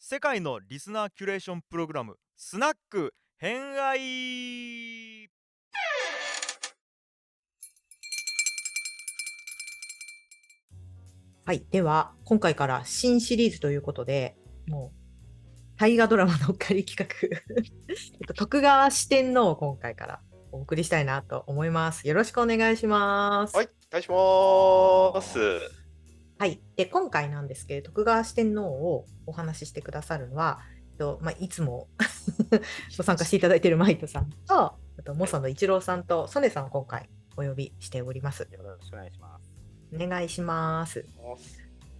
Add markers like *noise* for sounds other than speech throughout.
世界のリスナーキュレーションプログラムスナック偏愛はい。では、今回から新シリーズということで、もう、大河ドラマのっかり企画、*laughs* えっと徳川四天王を今回からお送りしたいなと思います。よろしくお願いします。はい、お願いします。はい。で、今回なんですけれど、徳川四天王をお話ししてくださるのは、えっとまあ、いつも *laughs* ご参加していただいているマイトさんと、あとモサの一郎さんとソネさんを今回お呼びしております。よろしくお願いします。お願いします。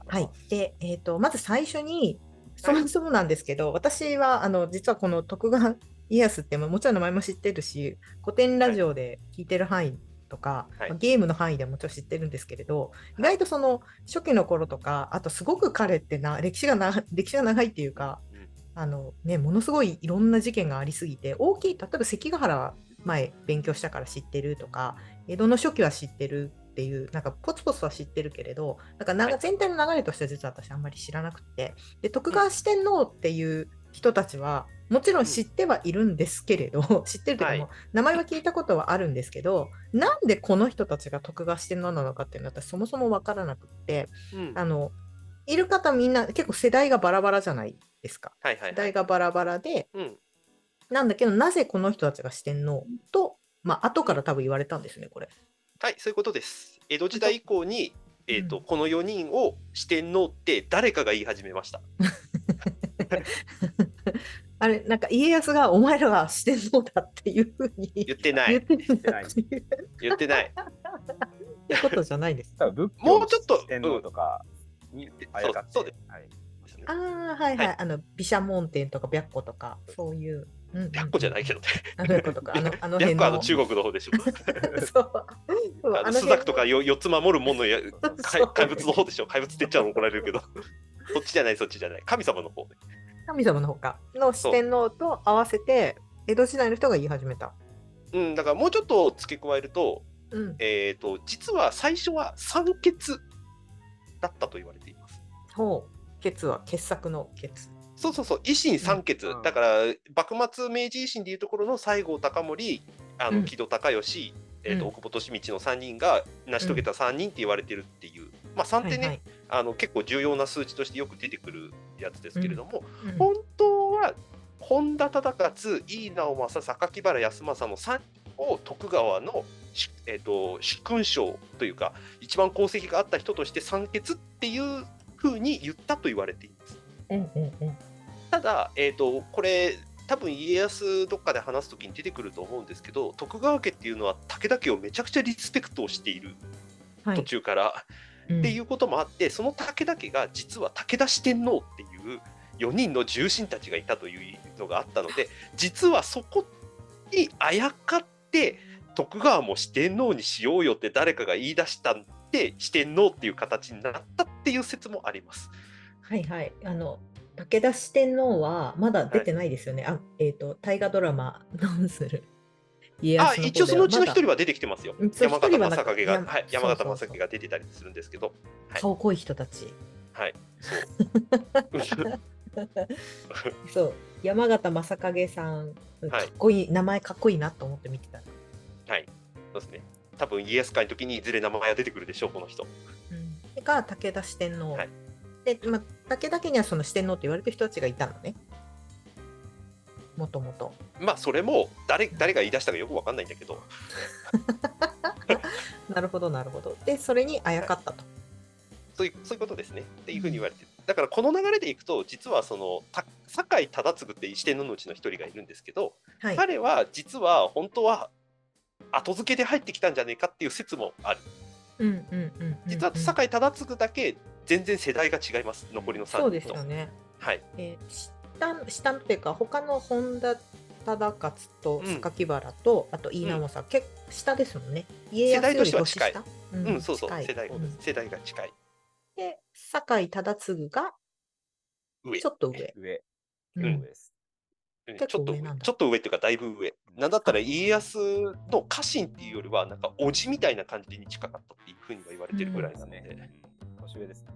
はい。で、えっ、と、まず最初に、そもそもなんですけど、私は、あの、実はこの徳川家康って、まあもちろん名前も知ってるし、古典ラジオで聞いてる範囲とか、はい。まあゲームの範囲でももちろん知ってるんですけれど、意外とその初期の頃とか、あとすごく彼ってな、歴史がな、歴史が長いっていうか、うん。あのね、ものすごいいろんな事件がありすぎて、大きい、例えば関ヶ原は前勉強したから知ってるとか、江戸の初期は知ってるっていう、なんかポツポツは知ってるけれど、なんか全体の流れとしては実は私あんまり知らなくて、で徳川四天王っていう人たちは、もちろん知ってはいるんですけれど、*laughs* 知ってるというかもう、名前は聞いたことはあるんですけど、なんでこの人たちが徳川四天王なのかっていうのは私そもそも分からなくって、うんあの、いる方みんな結構世代がバラバラじゃないですか。はいはいはい。世代がバラバラで、うん。なんだけど、なぜこの人たちが四天王と、まあ、後から多分言われたんですね、これ。はい、そういうことです。江戸時代以降に、えっ、と、うんこの4人を四天王って誰かが言い始めました。*laughs* あれ、なんか家康がお前らは四天王だっていうふうに言ってない。言ってるんだっていう言ってない。ってことじゃないです。もうちょっと天皇とかにあやかって、そうそうではい、ああ、はいはい。はいあの、毘沙門天とか白虎とか、そういう。うんうん白虎じゃないけどね。あの子とか、あの、あの辺白虎はあのの。中国の方でしょ。*laughs* そう。そうあのあのスザクとかよ4つ守るものや怪物の方でしょ。怪物って言っちゃうの怒られるけど。そっちじゃない、そっちじゃない。神様の方ね。神様のほかの四天王と合わせて、江戸時代の人が言い始めた。うん、だからもうちょっと付け加えると、うん。えっ、と、実は最初は三欠だったと言われています。ほう。傑は傑作の傑。そうそうそう、維新三欠、うんだから幕末明治維新でいうところの西郷隆盛、あうんの木戸孝允、えーとうん大久保利通の3人が成し遂げた3人って言われてるっていう、まあ3ってね、はいはいあの結構重要な数値としてよく出てくるやつですけれども、うん本当は本田忠勝、井伊直政、榊原康政の3人を徳川の、しえー、と主勲章というか、一番功績があった人として三欠っていうふうに言ったと言われています。うんうんうん。ただ、えー、とこれ多分家康どっかで話す時に出てくると思うんですけど徳川家っていうのは武田家をめちゃくちゃリスペクトをしているはい。途中から、っていううこともあってその武田家が実は武田四天王っていう4人の重臣たちがいたというのがあったので実はそこにあやかって徳川も四天王にしようよって誰かが言い出したんで四天王っていう形になったっていう説もあります。ん。はいはい。あの、武田四天王はまだ出てないですよね。あ、えっ、と、大河ドラマ、どうする家あ一応そのうちの一人は出てきてますよ山形正景が、やはい、山形正景が出てたりするんですけど、はい顔濃い人たち。はい、そう。*laughs* そう。山形正景さん、かっこいい、名前かっこいいなと思って見てた。はい、そうですね。多分家康会の時にいずれ名前が出てくるでしょう、この人。うん、が武田四天王、はいで、まあ、武田家にはその四天王と言われてる人たちがいたのねもともとまあ、それも誰誰が言い出したかよくわかんないんだけど、*laughs* なるほどなるほど。でそれにあやかったと、そういうそういうことですね。っていうふうに言われて。る。だからこの流れでいくと、実はそのた酒井忠次って四天王のうちの一人がいるんですけど、はい。彼は実は本当は後付けで入ってきたんじゃねえかっていう説もある。うんうんうんうんうん。実は酒井忠次だけ全然世代が違います、残りの3人と。そうですよね、はい、えー下下っていうか他の本田忠勝と榊原と、あと飯直さん、結構下ですもんね。家康より年下。世代としてはううん、そうそう、近い。世代、が近い。で酒井忠次が上。ちょっと上、上、うん。上です。うん。結ちょっとちょっと上っていうかだいぶ上。なんだったら家康の家臣っていうよりはなんか叔父みたいな感じに近かったっていうふうには言われてるぐらいなので、うん。年上ですね。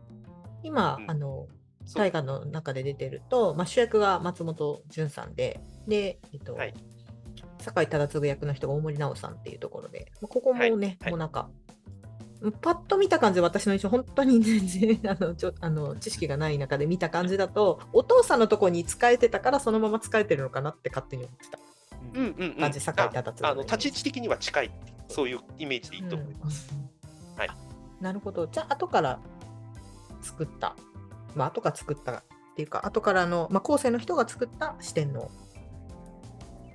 今、うん。あの大河の中で出てると、まあ、主役が松本潤さんで、で、えっと、はい。酒井忠次役の人が大森直さんっていうところで、まあここもね、はい。はい。もうなんか、パッと見た感じ、私の印象、本当に *laughs* 全然あのちょあの知識がない中で見た感じだと、お父さんのとこに使えてたから、そのまま使えてるのかなって勝手に思ってた。うんうんうん、感じ酒井忠次ああの立ち位置的には近いそういうイメージでいいと思います。うんうんうん。はい。なるほど。じゃあ、後から作った、まあ、後から作ったっていうか、後からの、まあ、後世の人が作った四天王。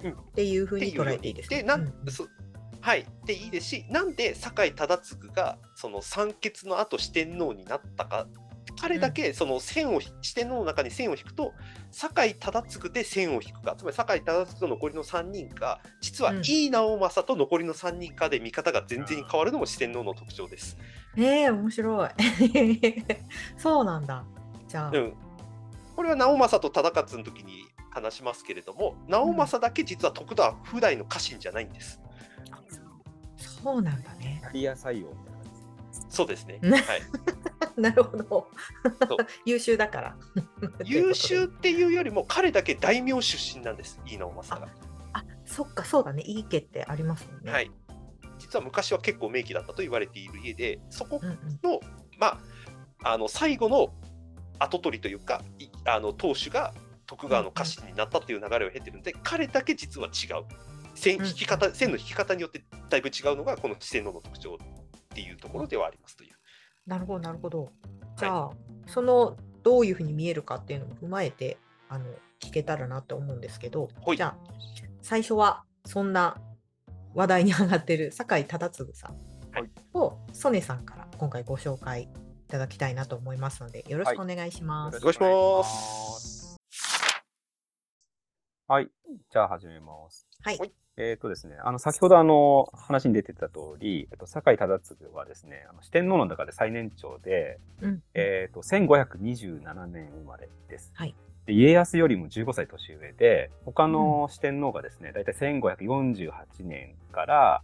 うん。っていうふうに捉えていいですかでなん、うんはい。でいいですしなんで酒井忠次がその三欠の後四天王になったか。彼だけその線を、四天王の中に線を引くと酒井忠次で線を引くか。つまり酒井忠次と残りの3人か実はうん。井伊直政と残りの3人かで見方が全然変わるのも四天王の特徴です。ええ面白い。*laughs* そうなんだ。じゃあ、うん、これは直政と忠勝の時に話しますけれども直政だけ実は徳田普代の家臣じゃないんです。そうなんだね。キャリア採用みたいな感じそうですね。ねはい *laughs* なるほど。*laughs* 優秀だから。*laughs* 優秀っていうよりも彼だけ大名出身なんです井伊直政が。あ、そっか、そうだね。いい家ってありますもんね。はい、実は昔は結構名家だったと言われている家でそこうんうん。の,、まあ、あの最後の跡取りというかいあの当主が徳川の家臣になったっていう流れを経てるんで、彼だけ実は違う。線引き方、線の引き方によってだいぶ違うのがこの四天王の特徴っていうところではありますという。なるほど、なるほど。じゃあ、そのどういうふうに見えるかっていうのも踏まえてあの聞けたらなと思うんですけど、はい。じゃあ、最初はそんな話題に上がってる酒井忠次さんはい。を曽根さんから今回ご紹介いただきたいなと思いますので、よろしくお願いします。よろしくお願いしますはい。じゃあ始めます。はい。はいえっ、とですね、あの、先ほどあの、話に出てた通り、えっと、酒井忠次はですね、あの四天王の中で最年長で、うんえっ、と、1527年生まれです。はいで家康よりも15歳年上で、他の四天王がですね、だいたい1548年から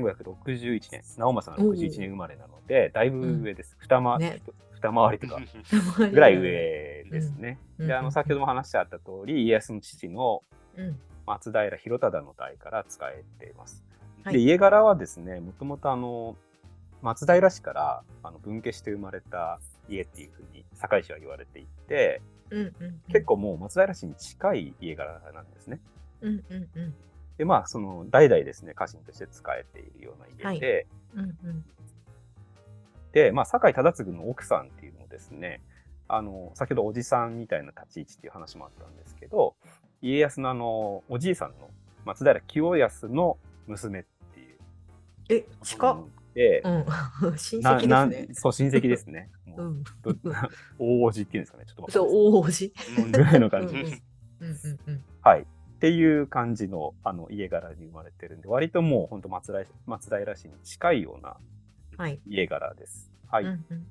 1561年、直政の61年生まれなので、だいぶ上です。二回り、ね二回りとか、ぐらい上ですね。うんで、あの、先ほども話してあった通り、家康の父のうん。松平広忠の代から使えています。はいで、家柄はですね、もともとあの、松平氏からあの分家して生まれた家っていうふうに堺市は言われていて。結構もう松平氏に近い家柄なんですね。で、まあ、その、代々ですね、家臣として使えているような家で、うんうん。で、まあ、酒井忠次の奥さんっていうのもですね、あの、先ほどおじさんみたいな立ち位置っていう話もあったんですけど、家康のあの、おじいさんの松平清康の娘っていう。え、近っ。で、うん。*laughs* 親な戚ですね。そう、親戚ですね。*laughs* もう。うんど *laughs* 大叔父っていうんですかね。ちょっとそう、大王子。ですうんぐらいの感じです。うんうんうんうん。はい。っていう感じのあの家柄に生まれてるんで、割ともう本当松平松平氏に近いようなはい。家柄です。はい。うんうん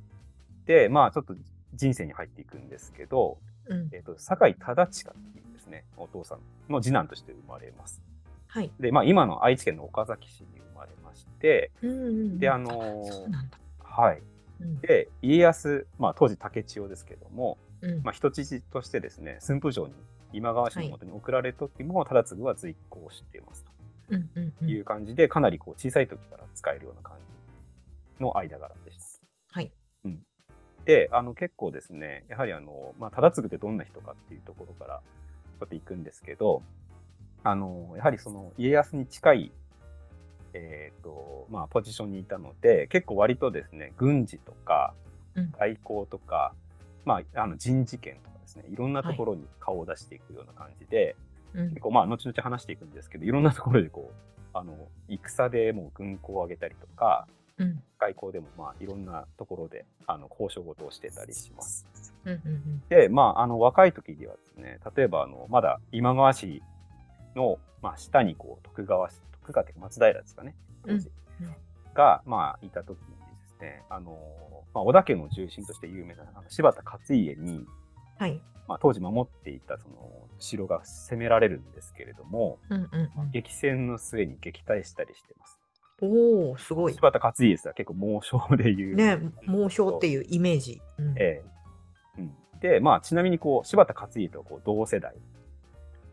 で、まあちょっと人生に入っていくんですけど、うん。えっ、と、酒井忠親っていうですね、お父さんの次男として生まれます。はい。で、まあ今の愛知県の岡崎市に生まれまして、うんうんうんで、あのー。はい。うんで、家康、まあ当時竹千代ですけども、うんまあ人質としてですね、駿府城に今川氏の元に送られた時も、忠次は随行していますうんうんうんという感じで、かなりこう小さい時から使えるような感じの間柄でした。はい。うん。で、あの結構ですね、やはりあの、まあ、忠次ってどんな人かっていうところから、ちょっと行くんですけど、あの、やはりその家康に近い、えっ、と、まあ、ポジションにいたので、結構割とですね、軍事とかうん、外交とか、まあ、あの人事権とかですね、いろんなところに顔を出していくような感じで、うん。結構まあ、後々話していくんですけど、いろんなところでこう、あの、戦でもう軍港を挙げたりとか、うん。外交でもまあ、いろんなところで、あの、交渉事をしてたりします。うんうんで、まあ、あの、若い時にはですね、例えば、あの、まだ今川氏の、まあ、下にこう、徳川氏、徳川っていうか松平ですかね、うんうん。が、まあ、いた時にですね、あの、まあ、織田家の重臣として有名な、あの柴田勝家に、はい。まあ、当時守っていたその城が攻められるんですけれども、うんうんうん激戦の末に撃退したりしてます。おお、すごい。柴田勝家ですは結構猛将でいう。ね、猛将っていうイメージ。うんええうん、で、まあ、ちなみにこう柴田勝家とこう同世代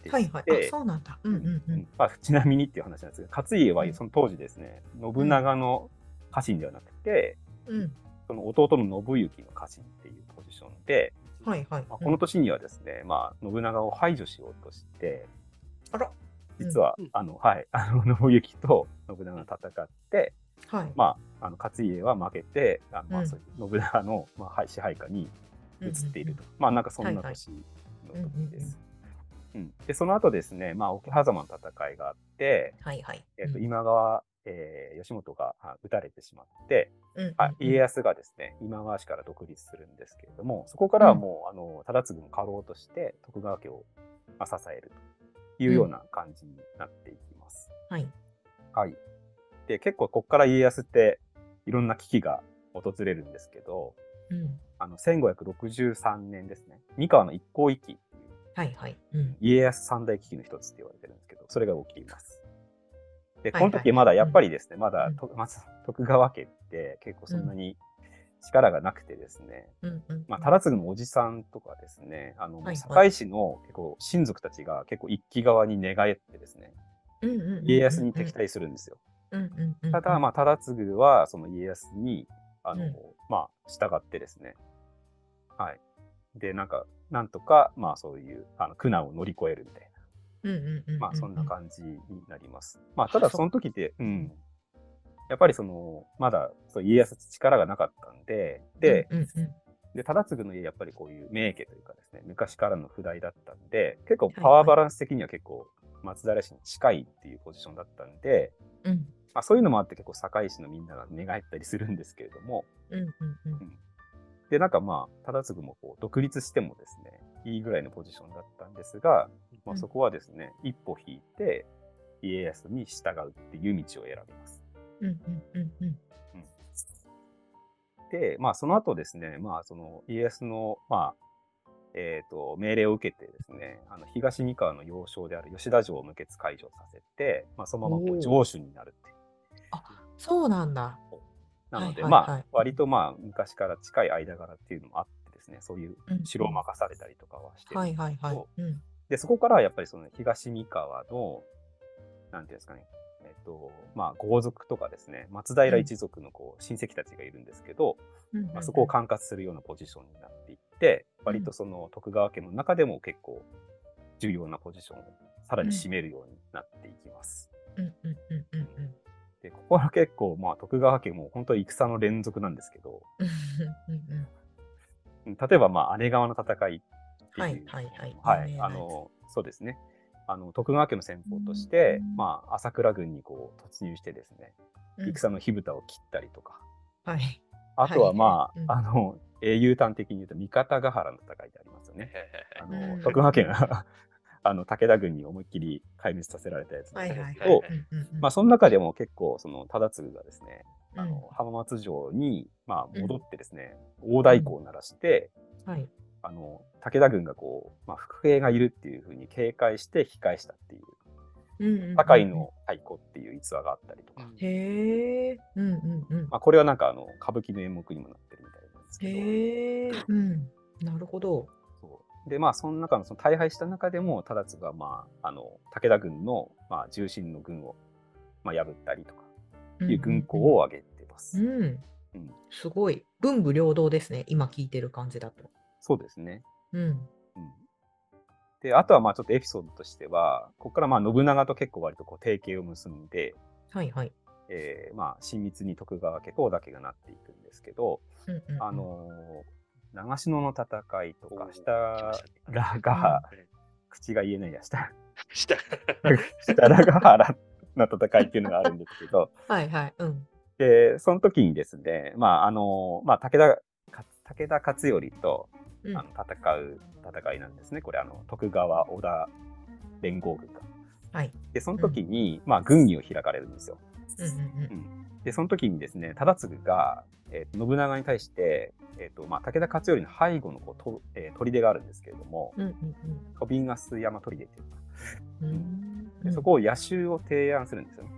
はいはい。あ、そうなんだ。うんうんううんん。まあ、ちなみにっていう話なんですけど勝家はその当時ですね信長の家臣ではなくて、うん。その弟の信行の家臣っていうポジションで、はいはい。まあ、この年にはですね、まあ、信長を排除しようとしてあら。実は、うんあのはいあの信行と信長が戦って、はい。まあ、あの勝家は負けてあの、まあ、うんそういう信長の、まあはい、支配下に移っていると、まあなんかそんな年の時です。うんでその後ですね、まあ、桶狭間の戦いがあって、はいはい。えー、とうん今川、えー義元があ撃たれてしまって、うんうんあ家康がですね今川氏から独立するんですけれどもそこからはもう、あの忠次の家老として徳川家を、まあ、支えるというような感じになっていきます。はい。はい、で結構ここから家康っていろんな危機が訪れるんですけどうん。あの1563年ですね三河の一向一揆っていうはいはい。うん。家康三大危機の一つって言われてるんですけどそれが起きます。ではいはいこの時まだやっぱりですね、まだうんとまず徳川家って結構そんなに力がなくてですね、うんうん。まあ、忠次のおじさんとかですね、あの、はいはい堺市の結構親族たちが結構一揆側に寝返ってですね、家康に敵対するんですよ。ただ、まあ、忠次はその家康に、あの、うんまあ、従ってですね、はい。で、なんか、なんとか、まあ、そういう、あの、苦難を乗り越えるみたいうんうんうんうん。な、まあ、そんな感じになります。まあ、ただ、その時って、う。ん。やっぱりその、まだ、そう家康力がなかったんで、で、で、忠次の家、やっぱりこういう名家というかですね、昔からの不代だったんで、結構パワーバランス的には結構松平氏に近いっていうポジションだったんで、まあ、そういうのもあって結構堺市のみんなが寝返ったりするんですけれども。で、なんかまあ、忠次もこう独立してもですね、いいぐらいのポジションだったんですが、まあ、うんそこはですね、一歩引いて、家康に従うっていう道を選びます。うんうんうんうん。で、まあ、その後ですね、まあ、その家康の、まあ、えー、と命令を受けてですね、あの東三河の要衝である吉田城を無血解除させて、まあ、そのままこう城主になるっていう。そうなんだ。なので、はいはいはいまあ、割とまあ、昔から近い間柄っていうのもあってですね、そういううん城を任されたりとかはしてるんはいですけど、そこからはやっぱりその東三河の、なんていうんですかね、えっと、まあ、豪族とかですね、松平一族のこう親戚たちがいるんですけど、まあ、そこを管轄するようなポジションになっていって、割とその徳川家の中でも結構重要なポジションをさらに占めるようになっていきます。で、ここは結構、まあ、徳川家も本当に戦の連続なんですけど、例えば、まあ、姉川の戦いっていう、はいはいはい。あの、そうですね。あの、徳川家の先鋒として、うん。まあ、朝倉軍にこう突入してですね、うん。戦の火蓋を切ったりとか、はい。あとはまあ、はい。うん。あの、英雄端的に言うと、三方ヶ原の戦いでありますよね。あの、うん。徳川家が *laughs* あの武田軍に思いっきり壊滅させられたやつなんですけど、まあ、その中でも結構、その忠次がですね、あのうん浜松城に、まあ、戻ってですね、大太鼓を鳴らして、はい。あの武田軍がこう、まあ、伏兵がいるっていうふうに警戒して引き返したっていう、うんうんうんの太鼓っていう逸話があったりとか、へえ。うんうんうん。まあ、これはなんかあの歌舞伎の演目にもなってるみたいなんですけど、へえ。うん。なるほど。そうでまあその中のその大敗した中でも忠次がまああの武田軍のまあ重心の軍をまあ破ったりとかいう軍港を挙げ。うん。うんすごい。文武両道ですね。今聞いてる感じだと。そうですね。うん。うん、であとはまあちょっとエピソードとしてはここからまあ信長と結構割とこう提携を結んで、はいはい。えーまあ親密に徳川家と織田家がなっていくんですけど、うんうんうんあのー長篠の戦いとかおー設来ましたね楽が、口が言えないやしたした。設楽原の戦いっていうのがあるんですけど、はいはい。うん。で、その時にですね、まあ、あの、まあ、武田、か武田勝頼とうんあの戦う戦いなんですね。これ、あの、徳川、織田連合軍が。はい。で、その時に、まあ、軍議を開かれるんですよ。うんうんうん。で、その時にですね、忠次が、えー信長に対して、えっ、と、まあ、武田勝頼の背後のこうと、えー砦があるんですけれども、うんうん飛びガス山砦っていうか、うんうん。でそこを野襲を提案するんですよね。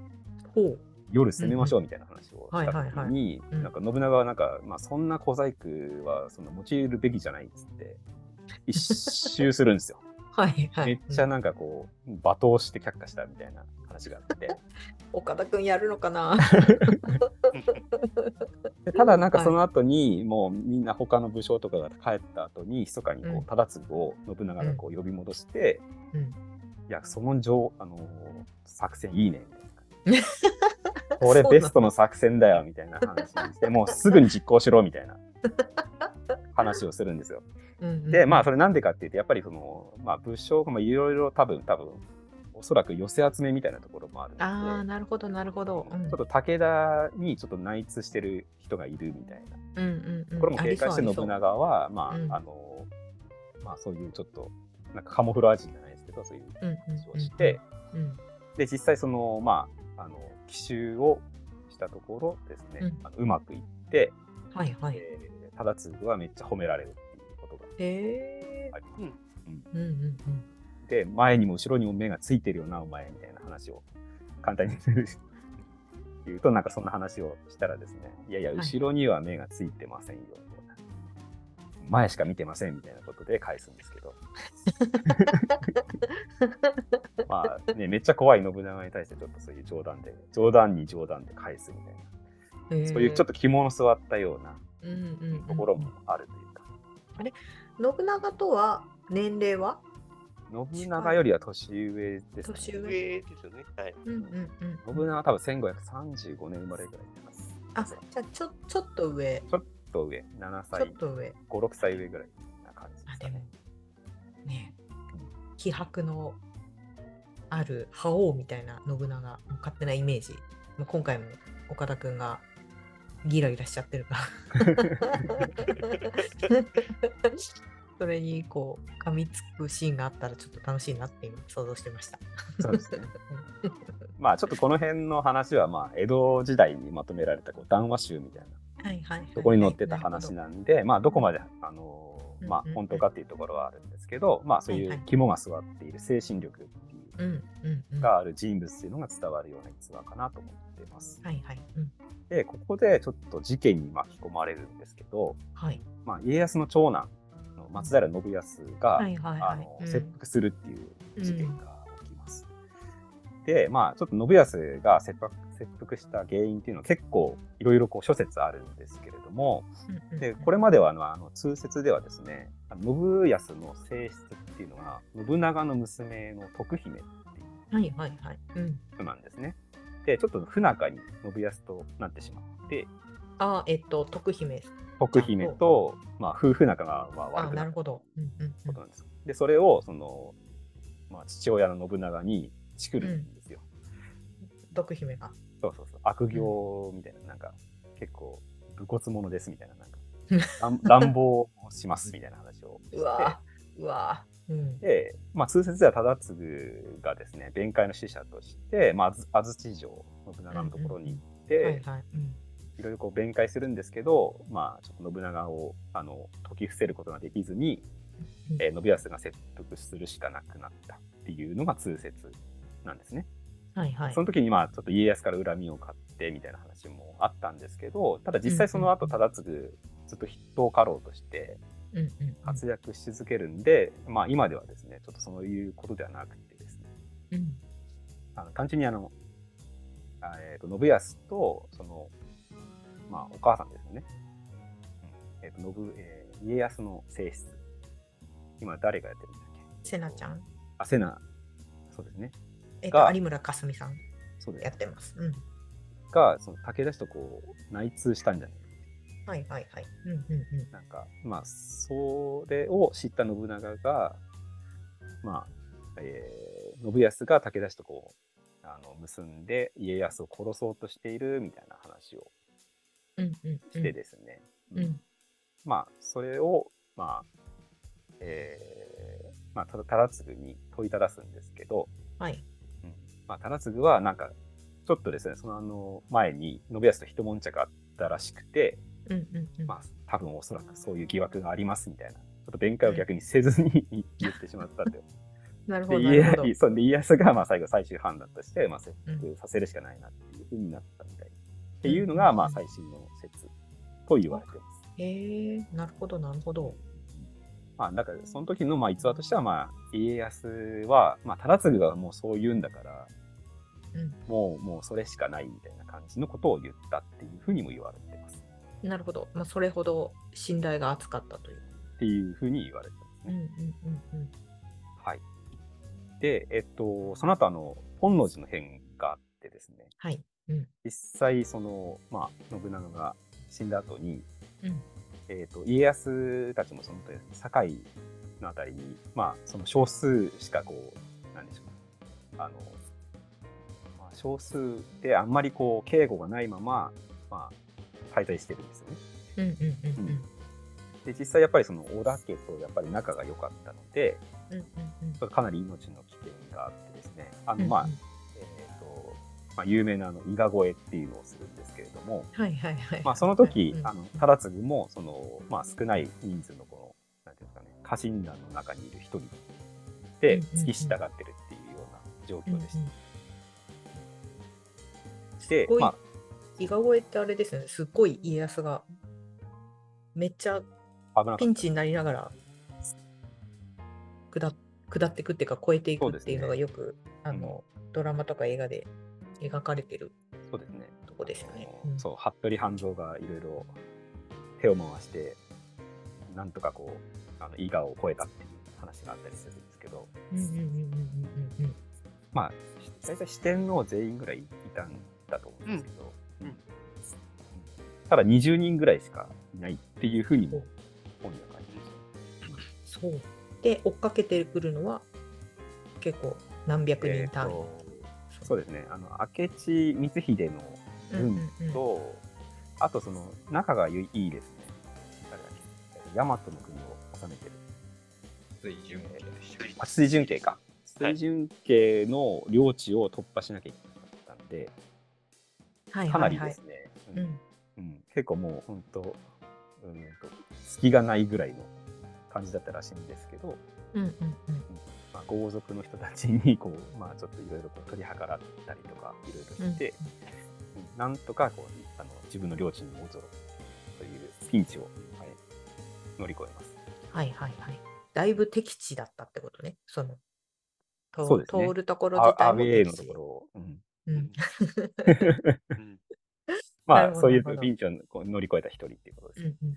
ほう。夜攻めましょうみたいな話をしたはいはい時に、うんなんか信長はなんか、まあ、そんな小細工はそんな用いるべきじゃないっつって、一周するんですよ。*laughs* はいはい。めっちゃうんなんかこう、罵倒して却下したみたいな話があって。*laughs* 岡田くんやるのかな？で *laughs* ただなんかはいその後に、もうみんな他の武将とかが帰った後に密かにこうんう忠次を信長がこう呼び戻して、うんいやその上あのー作戦いいねみたいな。*laughs* これベストの作戦だよみたいな話にしてもう *laughs* すぐに実行しろみたいな。*laughs* 話をするんですよ。うんうん。でまあそれなんでかっていうとやっぱりその、まあ、武将がまあいろいろ多分多分おそらく寄せ集めみたいなところもあるので。ああ、なるほど、なるほど。うん。ちょっと武田にちょっと内通してる人がいるみたいな。うんうんうん。これも警戒して信長は、まあ、うん。あの、まあそういうちょっと、なんかカモフラージュじゃないですけど、そういううんうん。話をして、うん。で、実際その、まあ、あの、奇襲をしたところですね、うんあのうまくいって、はいはい。えー、忠次はめっちゃ褒められるっていうことがあ。ります。うんうんうんうん。で、前にも後ろにも目がついてるよな、お前みたいな話を簡単に言うと、なんかそんな話をしたらですね、いやいや、はい後ろには目がついてませんよ、みたいな。前しか見てませんみたいなことで返すんですけど。まあね、めっちゃ怖い信長に対してちょっとそういう冗談で、冗談に冗談で返すみたいな、へーそういうちょっと肝の据わったようなところもあるというか、信長とは年齢は？信長よりは年上ですね。年上上ですよね。はい。うんうんうん。信長は多分1535年生まれぐらいです。あ、じゃあちょちょっと上、ちょっと上、7ちょ歳っ、と上。5、6歳上ぐらいな感じですかね。、ね、気迫のある覇王みたいな信長、もう勝手なイメージ。今回も岡田くんがギラギラしちゃってるから。*laughs* それにこう噛みつくシーンがあったらちょっと楽しいなって今想像してました。そうですね。まあちょっとこの辺の話は、まあ江戸時代にまとめられたこう談話集みたいなはいはいはい。ところに載ってた話ななんで、まあどこまで、あのーまあ本当かっていうところはあるんですけど、まあそういはいうはい肝が据わっている精神力っていう。がある人物っていうのが伝わるような逸話かなと思っています。はいはい。うん。で、ここでちょっと事件に巻き込まれるんですけど、はい。まあ家康の長男の松平信康が、はいはいはい。あのうん切腹するっていう事件が。で、まあ、ちょっと信康が切腹切腹した原因っていうのは結構いろいろこう諸説あるんですけれども、でこれまではあのあの通説ではですね、信康の性質っていうのが信長の娘の徳姫っていうはいはいはい。うん。人なんですね。で、ちょっと不仲に信康となってしまって、あ、えっと、徳姫。徳姫と、まあ、夫婦仲が悪くなるほど。うんうんうんことなんです。で、それを、その、まあ、父親の信長にチクるんですよ。徳姫が。そうそうそう。悪行みたいな、なんか、結構、武骨者ですみたいな、なんか、*laughs* 乱乱暴をしますみたいな話をして。うわうわうん。で、まあ、通説では忠次がですね、弁解の使者として、まあ、安土城、信長のところに行って、いろいろこう弁解するんですけど、まあ、ちょっと信長をあの解き伏せることができずに、うんえー信康が切腹するしかなくなったっていうのが通説なんですね。はいはいそ。の時にまあちょっと家康から恨みを買ってみたいな話もあったんですけど、ただ実際その後うん忠次ずっと筆頭家老として活躍し続けるんで、まあ今ではですね、ちょっとそういうことではなくてですね、うんあの単純にあの、あえー、と信康とその、まあ、お母さんですよね。うんえーと信えー家康の性質。今誰がやってるんだっけ？せなちゃん。あ、セナ。そうですね。えっと、が有村架純さんそうやってます。うん。が、その武田氏とこう、内通したんじゃない？はいはいはい。うんうんうん。なんか、まあ、それを知った信長が、まあ、えー信康が武田氏とこう、あの結んで家康を殺そうとしているみたいな話を。してですね、うん。まあ、それを、まあ、えーまあ、ただ忠次に問いただすんですけど、はい。うんまあ、忠次はなんか、ちょっとですね、そのあの前に信康と一悶着があったらしくて、うんうんうん。まあ、多分おそらくそういう疑惑がありますみたいな、ちょっと弁解を逆にせずに *laughs* 言ってしまったって。*laughs* なるほでど。なるほど家そうで家康がまあ最後最終判断として、まあ、切うん腹させるしかないなっていうふうになったみたい。っていうのが、まあ、最新の説と言われてます。へえ、なるほどなるほど。まあ、だからその時のまあ逸話としては、まあ、家康は、まあ、忠次がもうそう言うんだから、うんもう、もうそれしかないみたいな感じのことを言ったっていうふうにも言われてます。なるほど。まあ、それほど信頼が厚かったという。っていうふうに言われてますうんね。うんうんはい。で、えっと、その後、あの、本能寺の変があってですね、はい。うん実際、その、まあ、信長が死んだ後に、うんえっと、家康たちもその時、堺のあたりに、まあ、その少数しかこう、なんでしょう、あの、まあ、少数であんまりこう、警護がないまま、まあ、滞在してるんですよね。うんうんうんうん。で、実際やっぱりその織田家とやっぱり仲が良かったので、うんうんうん。かなり命の危険があってですね、あの、うんうん。まあ、えっ、と、まあ、有名なあの伊賀越えっていうのをするんですけれども、はいはいはい。まあ、その時、うんあの忠次もその、まあ、少ない人数のこのなんていうんですかね家臣団の中にいる一人でうんうんうん付き従ってるっていうような状うんうん況でした。で、すごいまあ、伊賀越えってあれですね。すっごい家康がめっちゃピンチになりながら下っ下っていくっていうか超えていくっていうのがよく、あのドラマとか映画で描かれてるそうですね。とこですよね。そう服部半蔵がいろいろ手を回してなんとかこうあの伊賀を越えたっていう話があったりするんですけど、うんうんうんうんうんうんうんまあ大体四天王全員ぐらいいたんだと思うんですけど、うんうんただ20人ぐらいしかいないっていうふうにも本には書いてます。そう。で、追っかけてくるのは結構何百人単位。そうですね。あの明智光秀の軍と、うんうんうん。あとその仲がいいですね。誰だっけ？大和の国を治めてる。水準系でした。あ水準系か。はい。水準系の領地を突破しなきゃいけなかったんで、はいかなはい。はいりです。ね、うん。結構もう本当、うんと、隙がないぐらいの感じだったらしいんですけど、うんうん。うんまあ、豪族の人たちにこう、まあ、ちょっといろいろ取り計らったりとかいろいろして、うんなんとかこうあの自分の領地に戻ろうというピンチを、はい、乗り越えます。はいはいはい。だいぶ敵地だったってことね。その、とそうですね通るところ自体も敵地ところを、うんうん。うん *laughs* まあそういうピンチを乗り越えた一人っていうことです。うんうんうん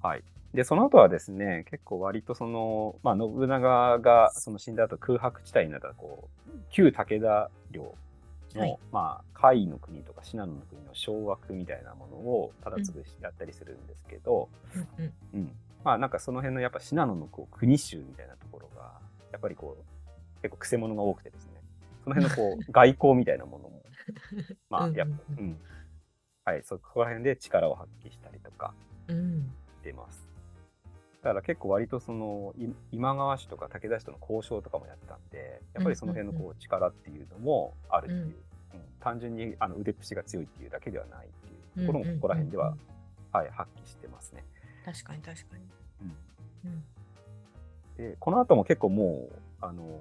はい。で、その後はですね、結構割とその、まあ、信長がその死んだ後空白地帯になったこう、旧武田領の、はいまあ、甲斐の国とか信濃の国の掌握みたいなものを忠次やったりするんですけど、うんうんうん。まあ、なんかその辺のやっぱ信濃のこう国衆みたいなところが、やっぱりこう、結構くせ者が多くてですね、その辺のこう、*laughs* 外交みたいなものも、まあ、やっぱ、うんうんうん。はい、そこら辺で力を発揮したりとか、うんしてます。だから結構割とそのい今川氏とか武田氏との交渉とかもやってたんで、やっぱりその辺のこう力っていうのもあるっていう、うん。うん。単純にあの腕っぷしが強いっていうだけではないっていうところもここら辺でははい、発揮してますね。確かに確かに。うん。うん。で、この後も結構もう、あの、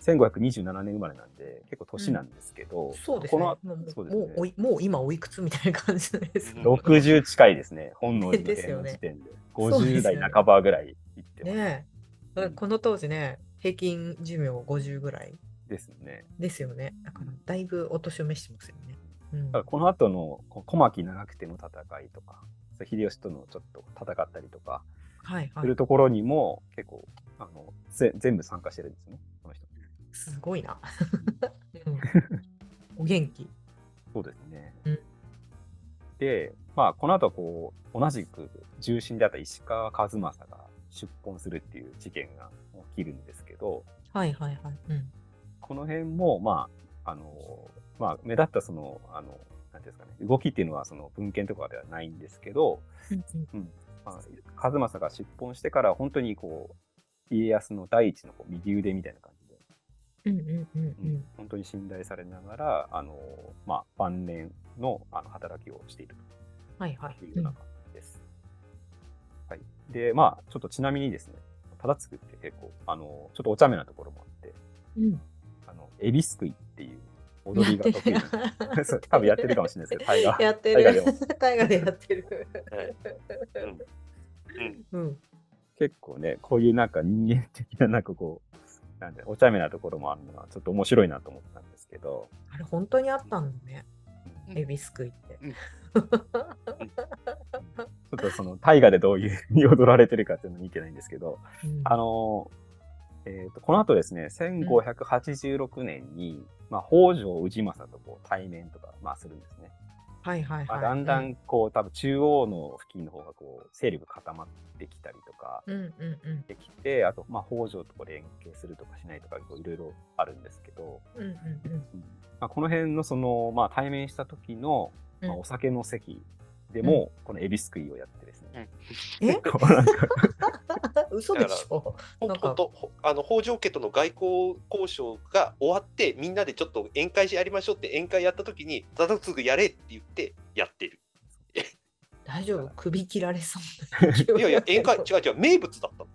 1527年生まれなんで、結構年なんですけど、そうですね。このもうそうですねもうもう今おいくつみたいな感じですね。うん60近いですね、本能寺の時点で。*laughs* でね50代半ばぐらいいってます。ねこの当時ね、平均寿命50ぐらいですね。ですよね。だからだいぶお年を召してますよね。うんだからこの後の小牧長久手の戦いとか、そう秀吉とのちょっと戦ったりとかする。ところにも結構あのぜ全部参加してるんですね、この人。すごいな。うん *laughs* お元気。そうですね。うんで、まあ、この後こう同じく重臣であった石川数正が出奔するっていう事件が起きるんですけど、はいはいはい。うんこの辺も、まあ、あの、まあ、目立ったその、あの、なんていうんですかね、動きっていうのはその文献とかではないんですけど、うんうんまあ、数正が出奔してから本当にこう家康の第一のこう右腕みたいな感本当に信頼されながらあの、まあ、晩年のあの働きをしていると。いうような感じです。はい、でまあちょっとちなみにですね忠次って結構あのちょっとお茶目なところもあってうん。あのエビすくいっていう踊りが得意な *laughs* 多分やってるかもしれないですけど大河 *laughs* やってる。大河 *laughs* でやってる。うん。うん。結構ね、こういうなんか人間的ななんかこう、なんでお茶目なところもあるのはちょっと面白いなと思ったんですけど、あれ本当にあったんだね。うんエビすくいって。*laughs* ちょっとその大河でどういうふうに踊られてるかっていうのを見てないんですけど、うんあのえーとこの後ですね、1586年に、まあ、北条氏政とこう対面とか、まあ、するんですね。はいはいはい。まあ、だんだんこう、多分中央の付近の方がこう勢力固まってきたりとかうんうんうん。できて、あと、まあ、北条とこう連携するとかしないとかいろいろあるんですけど、うんうんうん。うん。まあ、この辺のその、まあ、対面した時の、まあ、うんお酒の席でも、このエビすくいをやってですね、*laughs* え？*laughs* 嘘でしょ？ほなんか。あの北条家との外交交渉が終わってみんなでちょっと宴会やりましょうって宴会やった時に忠次やれって言ってやってる。大丈夫？首切られそう。いやいや宴会違う違う名物だったの。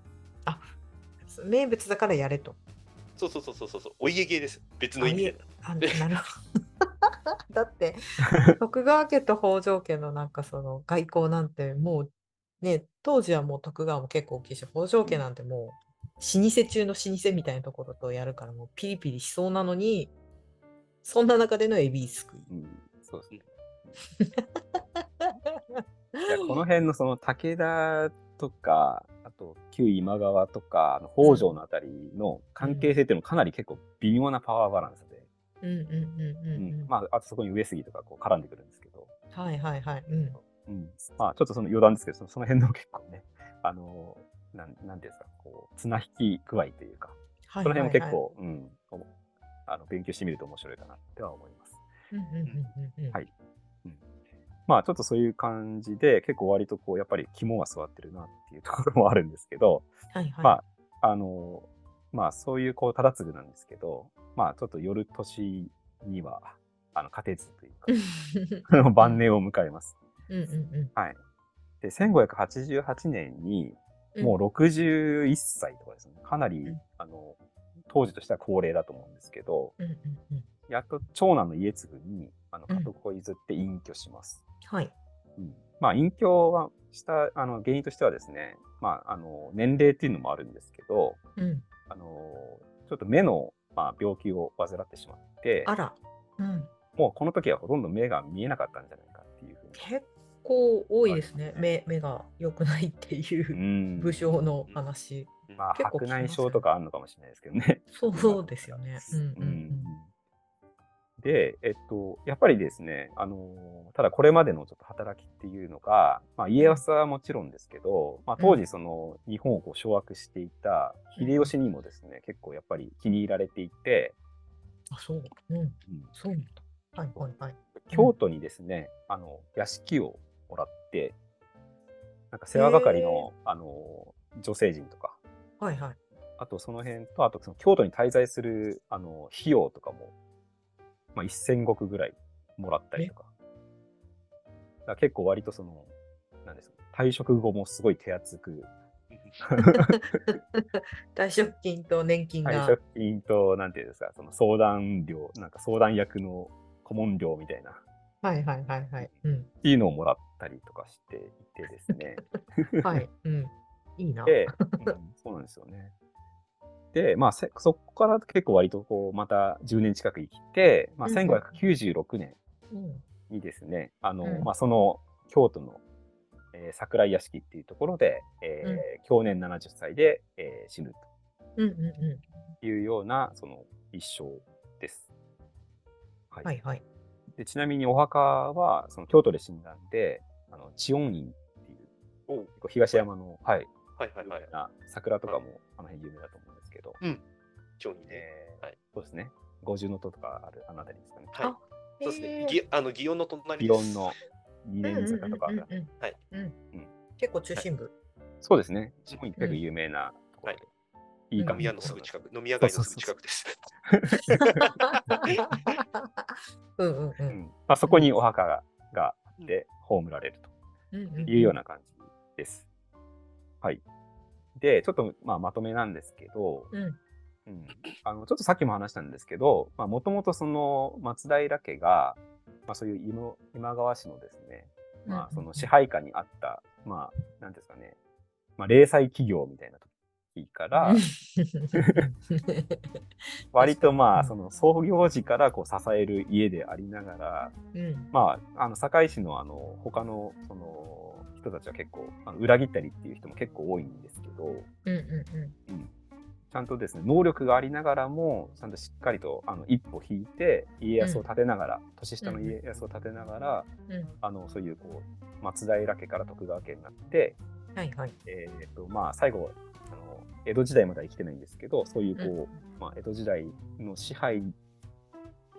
名物だからやれと。そうそうそうそうそうそうお家芸です。別の意味で。あなるほど。*laughs* だって徳川家と北条家のなんかその外交なんてもうね当時はもう徳川も結構大きいし北条家なんてもう老舗中の老舗みたいなところとやるからもうピリピリしそうなのにそんな中でのエビすくい。うん、そうですね。*laughs* いやこの辺のその武田とか、あと旧今川とか、北条のあたりの関係性っていうのもかなり結構微妙なパワーバランスで、うんうんうんうんうん。まあ、あとそこに上杉とかこう絡んでくるんですけど、はいはいはい。うん。うん、まあちょっとその余談ですけど、そのその辺の結構ね、*laughs* あの、なんなんていうんですか、こう、綱引き具合というか、はいその辺もはいはい結構、うん、おあの勉強してみると面白いかなっては思います。うんうんうんうんうんはいまあちょっとそういう感じで、結構割とこう、やっぱり肝が座ってるなっていうところもあるんですけど、はいはい。まあ、あの、まあそういうこう、忠次なんですけど、まあちょっと夜年には、あの、勝てずというか、*laughs* 晩年を迎えます。うんうんうんはい。で、1588年に、うんもう61歳とかですね、かなり、うんあの、当時としては高齢だと思うんですけど、うんうんうんやっと長男の家継に、あの、うん家督を譲って隠居します。はい。うんまあ、隠居はしたあの原因としてはですね、まあ、あの年齢っていうのもあるんですけど、うん。あのちょっと目の、まあ、病気を患ってしまって、あら。うん。もうこの時はほとんど目が見えなかったんじゃないかっていうふうに。結構多いですね。はい目目が良くないっていううん武将の話。まあ、結構聞白内障とかあるのかもしれないですけどね。そうですよね。うんうんうんで、えっと、やっぱりですね、あのただこれまでのちょっと働きっていうのが、まあ、家康はもちろんですけど、まあ、当時その日本をこう掌握していた秀吉にもですね、結構やっぱり気に入られていて、あ、そう。うん。うんそう。はいはいはい。京都にですね、あの屋敷をもらって、なんか世話係のあの女性陣とか、はいはい。あとその辺と、あとその京都に滞在するあの費用とかも、まあ、1000石ぐらいもらったりとか。だから結構割とその、なんですか、退職後もすごい手厚く、*laughs* 退職金と年金が。退職金と、なんていうんですか、その相談料、なんか相談役の顧問料みたいな、っはいはいはいはい。うん。ていうのをもらったりとかしていてですね。*laughs* はい。うん。いいな。で、*laughs* うんそうなんですよね。で、まあ、せそこから結構割とこう、また10年近く生きて、まあ、うんうん1596年うん。にですね、あの、うんまあ、その京都の、えー桜井屋敷っていうところで、えーうん去年70歳で、えー死ぬというような、その一生です。はいん。はいはい。でちなみにお墓は、その京都で死んだんで、あの、知恩院っていう、東山の、はい、はいはいはい。桜とかもあの辺有名だと思うんですけど、超にねえーはい。そうですね。五重塔とかあるあの辺りですかね。はいあそうですね。ぎあの祇園の隣です。祇園の二年坂とかある。うんうんうん。うんはい。うん。うん。結構中心部。そうですね。日本に結構有名なところで。い。い飲感じ。み屋のすぐ近く。飲み屋街のすぐ近くです *laughs* うんうんう。うんんまあ、そこにお墓ががあって葬られるというような感じです。はい。で、ちょっとまあまとめなんですけど、うんうんあのちょっとさっきも話したんですけど、もともとその松平家が、まあ、そういう今今川氏のですね、まあ、その支配下にあった、まあ、なんですかね、まあ、零細企業みたいな時から、割とまあ、その創業時からこう支える家でありながら、うん。まあ、あの堺市のあの他のその人たちは結構あの裏切ったりっていう人も結構多いんですけど、うんうんちゃんとですね能力がありながらもちゃんとしっかりとあの一歩引いて家康を立てながら、年下の家康を立てながら、うんうん。あのそういうこう松平家から徳川家になって、はいはい。えーとまあ、最後江戸時代までは生きてないんですけどそういうこう、うん。まあ、江戸時代の支配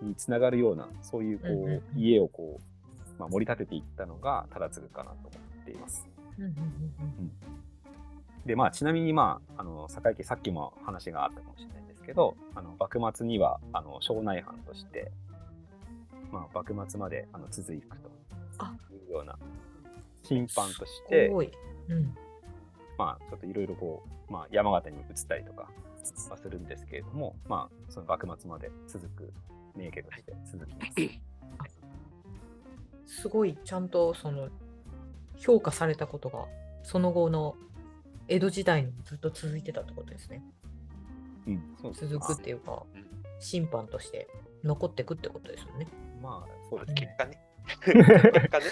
につながるようなそういうこう、家をこう、まあ、盛り立てていったのが忠次かなと思っています。うんでまあ、ちなみに、まあ、あの堺家さっきも話があったかもしれないんですけどあの幕末にはあの庄内藩として、まあ、幕末まであの続いくとあいうような審判としすて、まあ、ちょっといろいろこう、まあ、山形に移ったりとかはするんですけれども、まあ、その幕末まで続く名家として続きます。*laughs* すごいちゃんとその評価されたことがその後の江戸時代にもずっと続いてたってことですね。うん、そうです続くっていうかうん審判として残ってくってことですよね。まあ、そうですね。結果ね。結果ね。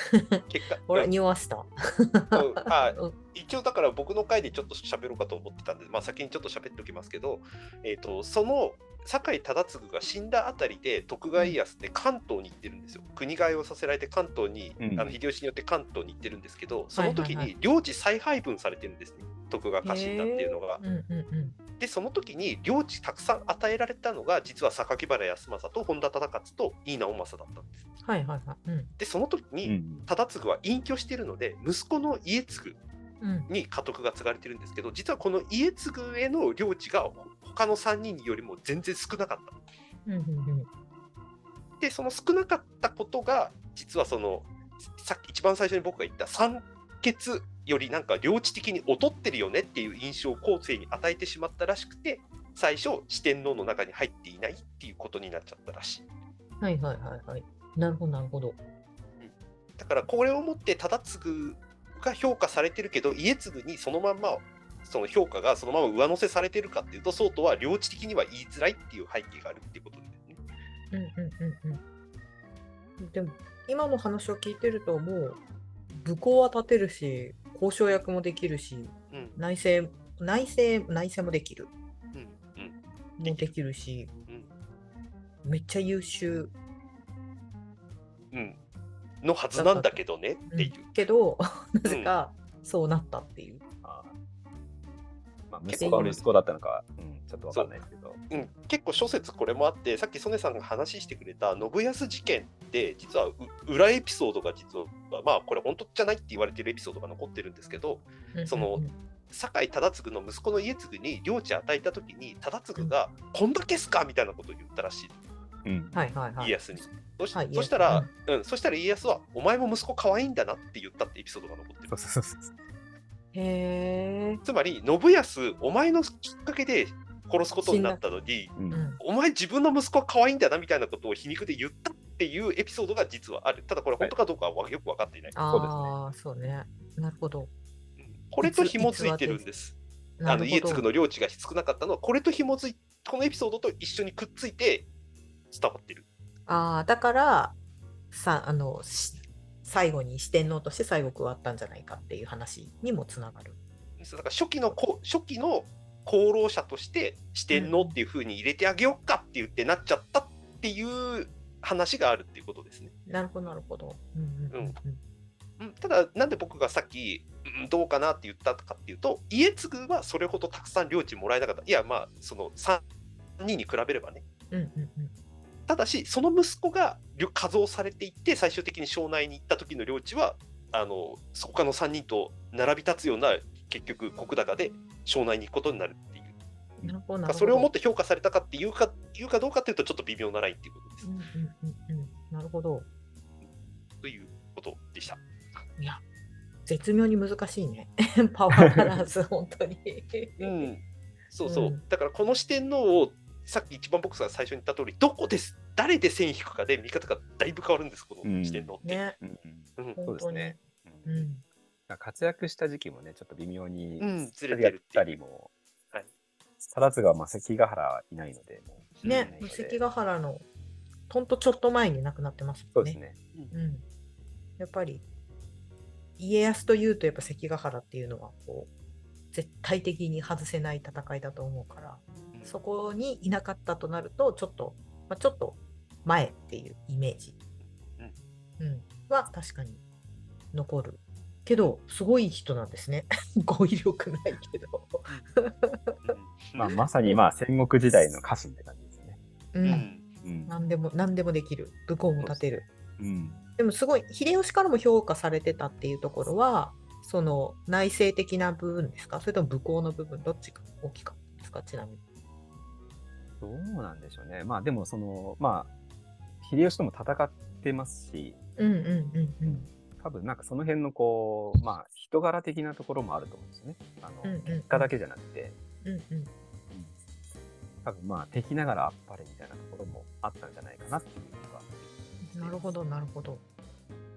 *laughs* 結果。俺うん匂わした。うんあ *laughs* うん一応だから僕の回でちょっと喋ろうかと思ってたんで、まあ、先にちょっと喋っておきますけど、えー、とその酒井忠次が死んだあたりで徳川家康って関東に行ってるんですよ。国替えをさせられて関東に、うんあの秀吉によって関東に行ってるんですけど、その時に領地再配分されてるんですね。徳川家臣だっていうのが。で、その時に領地たくさん与えられたのが、実は榊原康政と本田忠勝と井伊直政だったんです。はいはいはい。うんで、その時うにん、忠次は隠居しているので、息子の家継うんに家督が継がれてるんですけど実はこの家継への領地が他の3人よりも全然少なかった。うんうんうんでその少なかったことが実はそのさっき一番最初に僕が言った三欠よりなんか領地的に劣ってるよねっていう印象を後世に与えてしまったらしくて最初四天王の中に入っていないっていうことになっちゃったらしい。はいはいはいはい。なるほどなるほど。だからこれをもって忠次が評価されてるけど家継にそのまんまその評価がそのまま上乗せされてるかっていうとそうとは領地的には言いづらいっていう背景があるっていうことですね。うんうんうんうん。でも今の話を聞いてるともう武功は立てるし交渉役もできるしうん内政内政内政もできるうんうんもできるしうんめっちゃ優秀、うんのはずなんだけどねうんっていう。けど *laughs* なぜかそうなったっていう。結構息子が息子だったのか、うん、ちょっとわかんないですけど。うん、結構諸説これもあってさっき曽根さんが話してくれた信康事件って実はう裏エピソードが実はまあこれ本当じゃないって言われてるエピソードが残ってるんですけどその酒井忠次の息子の家継に領地与えた時に忠次が「こんだけっすか?」みたいなことを言ったらしいうんはいはいはい。家康に。そしはいそしたら、うん、そしたら家康は「お前も息子可愛いんだな」って言ったってエピソードが残ってるそう。そうそうそう。へえ。つまり信康お前のきっかけで殺すことになったのにうんうんお前自分の息子は可愛いんだなみたいなことを皮肉で言ったっていうエピソードが実はある。ただこれ本当かどうかはよく分かっていない。ああ、そうね。なるほど。うんこれと紐づいてるんです。あの家継の領地が少なかったのはこれと紐づいこのエピソードと一緒にくっついて伝わってる。ああ、だから、さ、あの、し最後に四天王として最後加わったんじゃないかっていう話にもつながる。だから初期のこ初期の功労者として四天王っていう風に入れてあげようかって言ってなっちゃったっていう話があるっていうことですね。なるほど、なるほど。うんうんうんうんうん、ただ、なんで僕がさっき、うんどうかなって言ったかっていうと、家継はそれほどたくさん領地もらえなかった。いや、まあ、その3人に比べればね。うんうんうんただし、その息子が領加増されていって、最終的に庄内に行った時の領地は、あの他の3人と並び立つような、結局、石高で庄内に行くことになるっていう。なるほど、なるほど。それをもって評価されたかっていうかいうかどうかっていうと、ちょっと微妙なラインっていうことです。うんうんうんうん。なるほど。ということでした。いや、絶妙に難しいね。*laughs* パワーバランス、本当に。うん、そうそう、うんだからこの四天王をさっき一番僕が最初に言った通りどこです誰で線引くかで見方がだいぶ変わるんですこの四天王って、ね、うんうんうん。そうですね。ううん。ん。活躍した時期もね、ちょっと微妙にうん、ずれやっててるったりも、はい。忠次はまあ関ヶ原いないので、も。うね関ヶ原のほんとちょっと前に亡くなってますね。そうですね。うん、やっぱり家康というとやっぱ関ヶ原っていうのはこう絶対的に外せない戦いだと思うから。うんそこにいなかったとなるとちょっと、まあ、ちょっと前っていうイメージ、うん。は確かに残る。けどすごい人なんですね。*laughs* 語彙力ないけど、うん。まあ、まさにまあ戦国時代の家臣って感じですね。うん。うん。うん。何でも何でもできる。武功も立てる。うん。でもすごい秀吉からも評価されてたっていうところはその内政的な部分ですか？それとも武功の部分？どっちが大きかったですか？ちなみに。どうなんでしょうね。まあでもその、まあ、秀吉とも戦ってますし、うんうんうんうん多分なんかその辺のこう、まあ人柄的なところもあると思うんですよね。あの、うんうんうん結果だけじゃなくて、うんうん多分まあ敵ながらあっぱれみたいなところもあったんじゃないかなっていうのが。なるほどなるほど。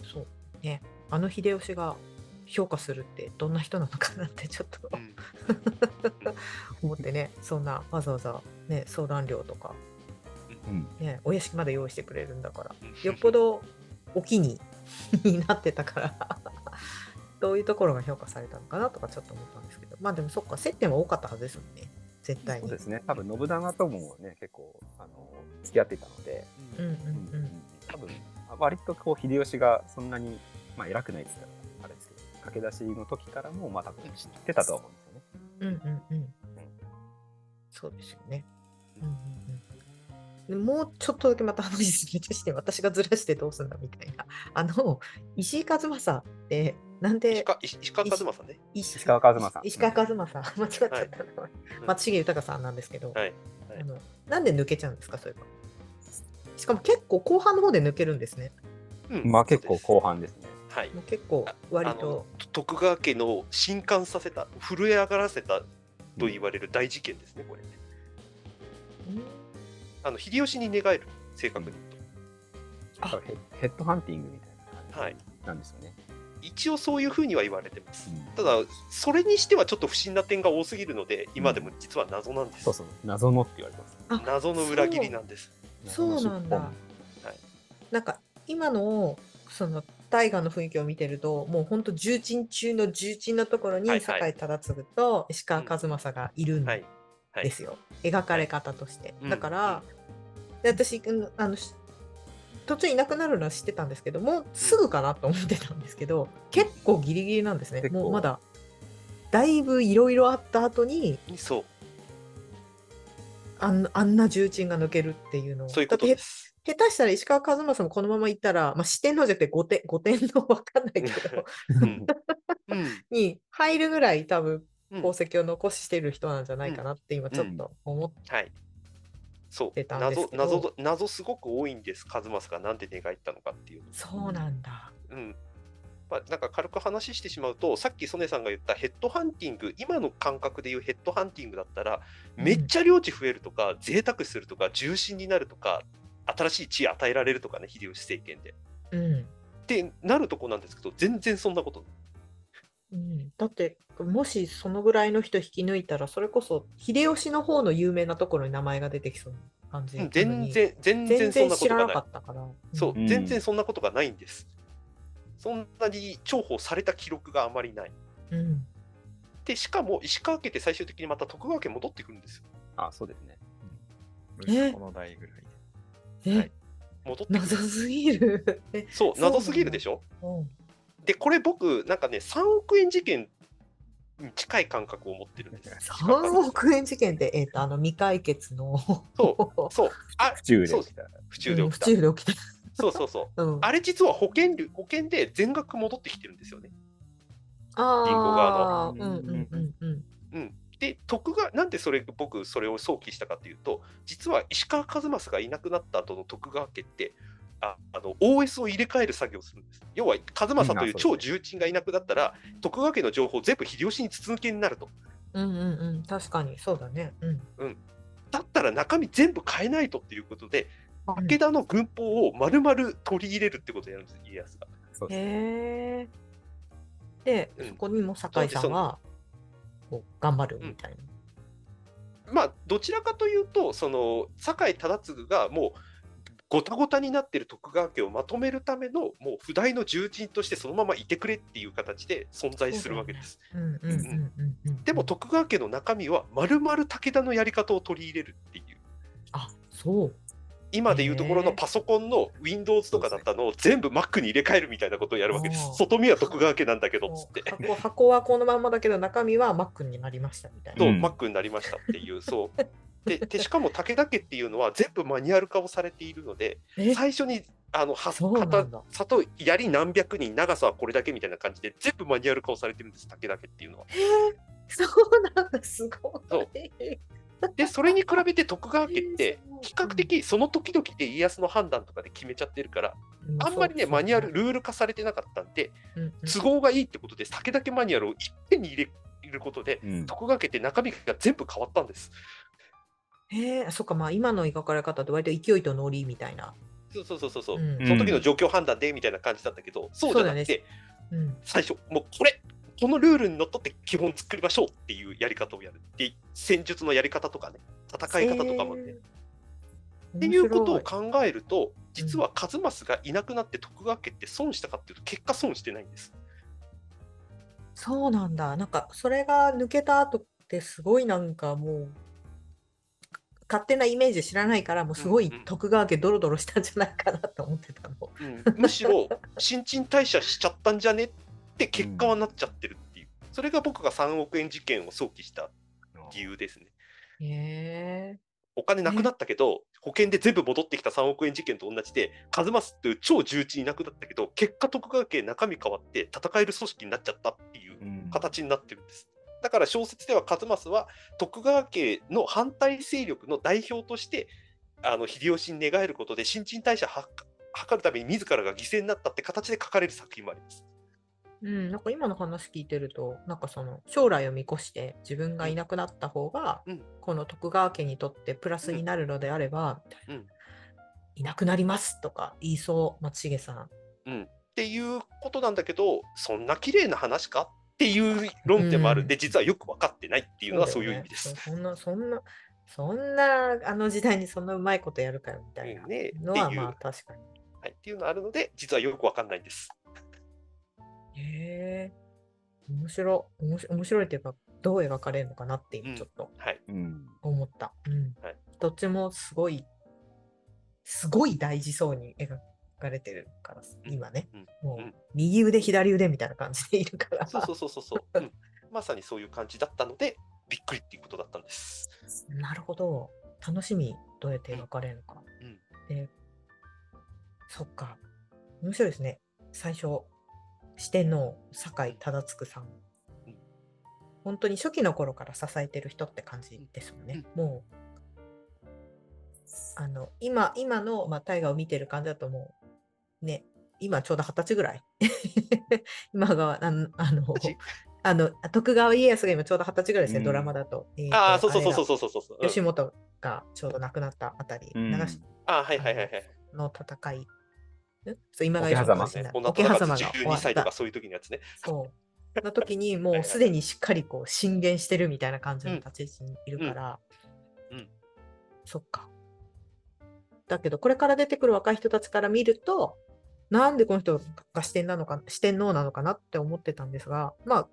そうねあの秀吉が評価するってどんな人なのかなってちょっとうん。*laughs* 思ってねそんなわざわざね相談料とかうん。ねお屋敷まで用意してくれるんだからうん。よっぽどお気に *laughs* になってたから *laughs* どういうところが評価されたのかなとかちょっと思ったんですけどまあでもそっか接点は多かったはずですもんね絶対に。そうですね。多分信長ともね、結構、あの、付き合っていたので、うんうんうん。多分、割とこう、秀吉がそんなに、まあ偉くないですから、駆け出しの時からも、まあ多分知ってたとは思うんですよね。うんうんうん。そうですよね。うんうんうん。でもうちょっとだけまた話ずれてして私がずらしてどうすんだみたいな。*laughs* あの石井和正ってなんで石川石石川和正ね。石石川和正。石川和正。間違っちゃった名前うん松重豊さんなんですけど、はい。はい。あのなんで抜けちゃうんですかそういえばしかも結構後半の方で抜けるんですね。うん。まあ結構後半ですね。はい。もう結構割と徳川家の震撼させた、震え上がらせたと言われる大事件ですね、これね。うんあの秀吉に寝返る、正確に言うあ多分ヘヘッドハンティングみたいなと。はい感。じなんですよね。一応そういうふうには言われてます。うんただ、それにしてはちょっと不審な点が多すぎるので、今でも実は謎なんです。そうそう、謎のって言われてます。あ謎の裏切りなんです。そうなんだはいなんか今のその大河の雰囲気を見てるともうほんと重鎮中の重鎮のところに酒井忠次と石川和正がいるんですよ、描かれ方として、うん。だから、で私うんあのし途中いなくなるのは知ってたんですけどもうすぐかなと思ってたんですけど、結構ギリギリなんですね。もうまだだいぶいろいろあった後にそう、あんあんな重鎮が抜けるっていうのを。そういうことです。へ下手したら石川和正もこのまま行ったら、まあ、四天王じゃなくて五天五天王わかんないけどうん。*laughs* うん。に入るぐらい多分うん。功績を残してる人なんじゃないかなって今ちょっと思って、はい。そう。出たんです謎謎謎すごく多いんです、和正がなんで寝返ったのかっていう。そうなんだ。うん。まあ、なんか軽く話してしまうと、さっき曽根さんが言ったヘッドハンティング、今の感覚でいうヘッドハンティングだったら、めっちゃ領地増えるとか、贅沢するとか、重心になるとか、新しい地位与えられるとかね、秀吉政権で。うんってなるとこなんですけど、全然そんなことない。うん、だってもしそのぐらいの人引き抜いたらそれこそ秀吉の方の有名なところに名前が出てきそうな感じなのに全然、全然全そんななことがない。かったから。そう、うん全然そんなことがないんです。そんなに重宝された記録があまりない。うん。うん。で、しかも石川家って最終的にまた徳川家戻ってくるんですよ。あ、そうですね。え？息子の代ぐらいはい戻ってくる謎すぎる。*laughs* え、そう、謎すぎるでしょ？うんで、これ僕、なんかね、3億円事件に近い感覚を持ってるんです。*laughs* 3億円事件って、えっ、と、あの未解決の。そう、*laughs* そう、あ、府中でそう起きた。府中で起きた。うんきた。そうそうそう。うん、あれ実は保険料、保険で全額戻ってきてるんですよね。あ銀行側あ、うんうんうんうん。うん。で、徳川、なんでそれ、僕、それを想起したかというと、実は石川数正がいなくなった後の徳川家って、ああの OS を入れ替える作業をするんです。要は、数正という超重鎮がいなくなったら、徳川家の情報全部秀吉に筒抜けになると。うんうんうん。確かに、そうだね。うん。だったら中身全部変えないとっていうことで、うん武田の軍法を丸々取り入れるってことをやるんです、家康が。へえ。で、うんそこにも酒井さんは頑張るみたいな。まあどちらかというとその酒井忠次がもうごたごたになってる徳川家をまとめるためのもう不代の重鎮としてそのままいてくれっていう形で存在するわけです。うんうんうんうんうん。でも徳川家の中身はまるまる武田のやり方を取り入れるっていうあそう。今でいうところのパソコンの Windows とかだったのを全部 Mac に入れ替えるみたいなことをやるわけです。外見は徳川家なんだけどっつって。箱 *laughs* 箱はこのまんまだけど中身は Mac になりましたみたいな。そう、うん Mac になりましたっていう、そう。ででしかも武田家っていうのは全部マニュアル化をされているのでえ？最初にあの旗里槍何百人長さはこれだけみたいな感じで全部マニュアル化をされてるんです武田家っていうのは。そうなんだ、すごい。でそれに比べて徳川家ってえー比較的その時々で家康の判断とかで決めちゃってるからあんまりねマニュアル、ルール化されてなかったんで都合がいいってことで武田家マニュアルをいっぺんに入れることでうん。徳川家って中身が全部変わったんです。へえ、そっか、まあ今の描かれ方って割と勢いとノリみたいな。そうそうそうそうそう、うん。その時の状況判断でみたいな感じだったけど、そうじゃなくて、うん。最初、もうこれ、このルールにのっとって基本作りましょうっていうやり方をやる。で、戦術のやり方とかね、戦い方とかもね。えーっていうことを考えると、実は数正がいなくなって徳川家って損したかっていうと、結果損してないんです。そうなんだ。なんかそれが抜けた後ってすごいなんかもう勝手なイメージ知らないからもうすごい徳川家ドロドロしたんじゃないかなと思ってたの。うんむしろ、新陳代謝しちゃったんじゃねって結果はなっちゃってるっていう。それが僕が3億円事件を想起した理由ですね。へえ。お金なくなったけど、保険で全部戻ってきた3億円事件と同じで、数正っていう超重鎮いなくなったけど、結果、徳川家中身変わって戦える組織になっちゃったっていううん形になってるんです。だから小説では数正は徳川家の反対勢力の代表として、あの秀吉に寝返ることで新陳代謝は図るために自らが犠牲になったって形で書かれる作品もあります。うん、なんか今の話聞いてると、なんかその将来を見越して自分がいなくなった方が、うん。この徳川家にとってプラスになるのであれば、うん。いな。くなりますとか言いそう、松重さん。うん、っていうことなんだけど、そんな綺麗な話か？っていう論点もある。ん。で、実はよく分かってないっていうのはそういう意味です。そんな、そんな、そんな、あの時代にそんなうまいことやるかよみたいなのは、まあ確かに。はい、っていうのがあるので、実はよく分かんないんです。へえ、面白い、面白い面白いっていうか、どう描かれるのかなって今ちょっと思った。うんはいどっちもすごい、すごい大事そうに描かれてるから、今ね。うんもううん右腕、左腕みたいな感じでいるから。*laughs* そうそうそうそうそう、うん、まさにそういう感じだったので、びっくりっていうことだったんです。なるほど。楽しみ、どうやって描かれるのか。うんで、そっか。面白いですね。最初、四天王、酒井忠次さんうん。本当に初期の頃から支えてる人って感じですもんね。もう、あの、今、今の、まあ、大河を見てる感じだともう、ね、今ちょうど二十歳ぐらい。*laughs* 今が、あの、あの私あの徳川家康が今ちょうど二十歳ぐらいですね、うんドラマだと。えーとああ、そうそうそうそうあそうそうそう。れが吉本がちょうど亡くなったあたり、うん長篠あーはいはいはいはい。の戦い、今が桶狭間吉本女桶12狭間が終わった。歳とかそういう時のやつね。そう。の時にもはいうはいすでにしっかりこう進言してるみたいな感じの立ち位置にいるから、うんうんそっか。だけど、これから出てくる若い人たちから見ると、なんでこの人が視点なのか、四天王なのかなって思ってたんですが、まあ、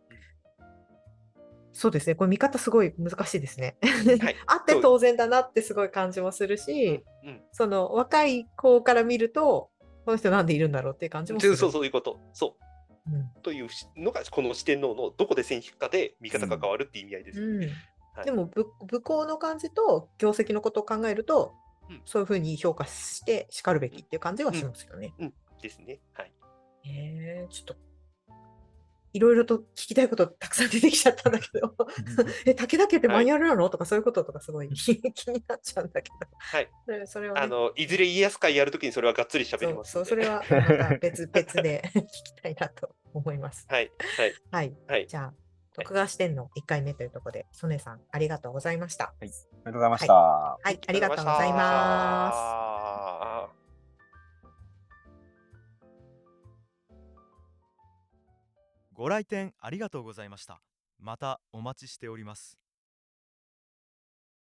そうですね、これ見方すごい難しいですね。はい。*laughs* あって当然だなってすごい感じもするし、うん。その若い子から見ると、この人なんでいるんだろうっていう感じも。そうそういうこと。そう。うんというのがこの四天王のどこで線引くかで見方が変わるっていう意味合いです。うんはいでも武武功の感じと業績のことを考えると、うんそういうふうに評価してしかるべきっていう感じはしますよね。ですね。はい。へえちょっといろいろと聞きたいことたくさん出てきちゃったんだけど *laughs* え武田家ってマニュアルなの、とかそういうこととかすごい *laughs* 気になっちゃうんだけどはい。でそれは、ね、あの、いずれ家康会やるときにそれはがっつり喋そうります。そうそれは *laughs* また別別で聞きたいなと思います。はい。はい。はい。はい。じゃあ、徳川支店の1回目というところで、曽根さん、ありがとうございました。ありがとうございました。はい、ありがとうございます。す。ご来店ありがとうございました。またお待ちしております。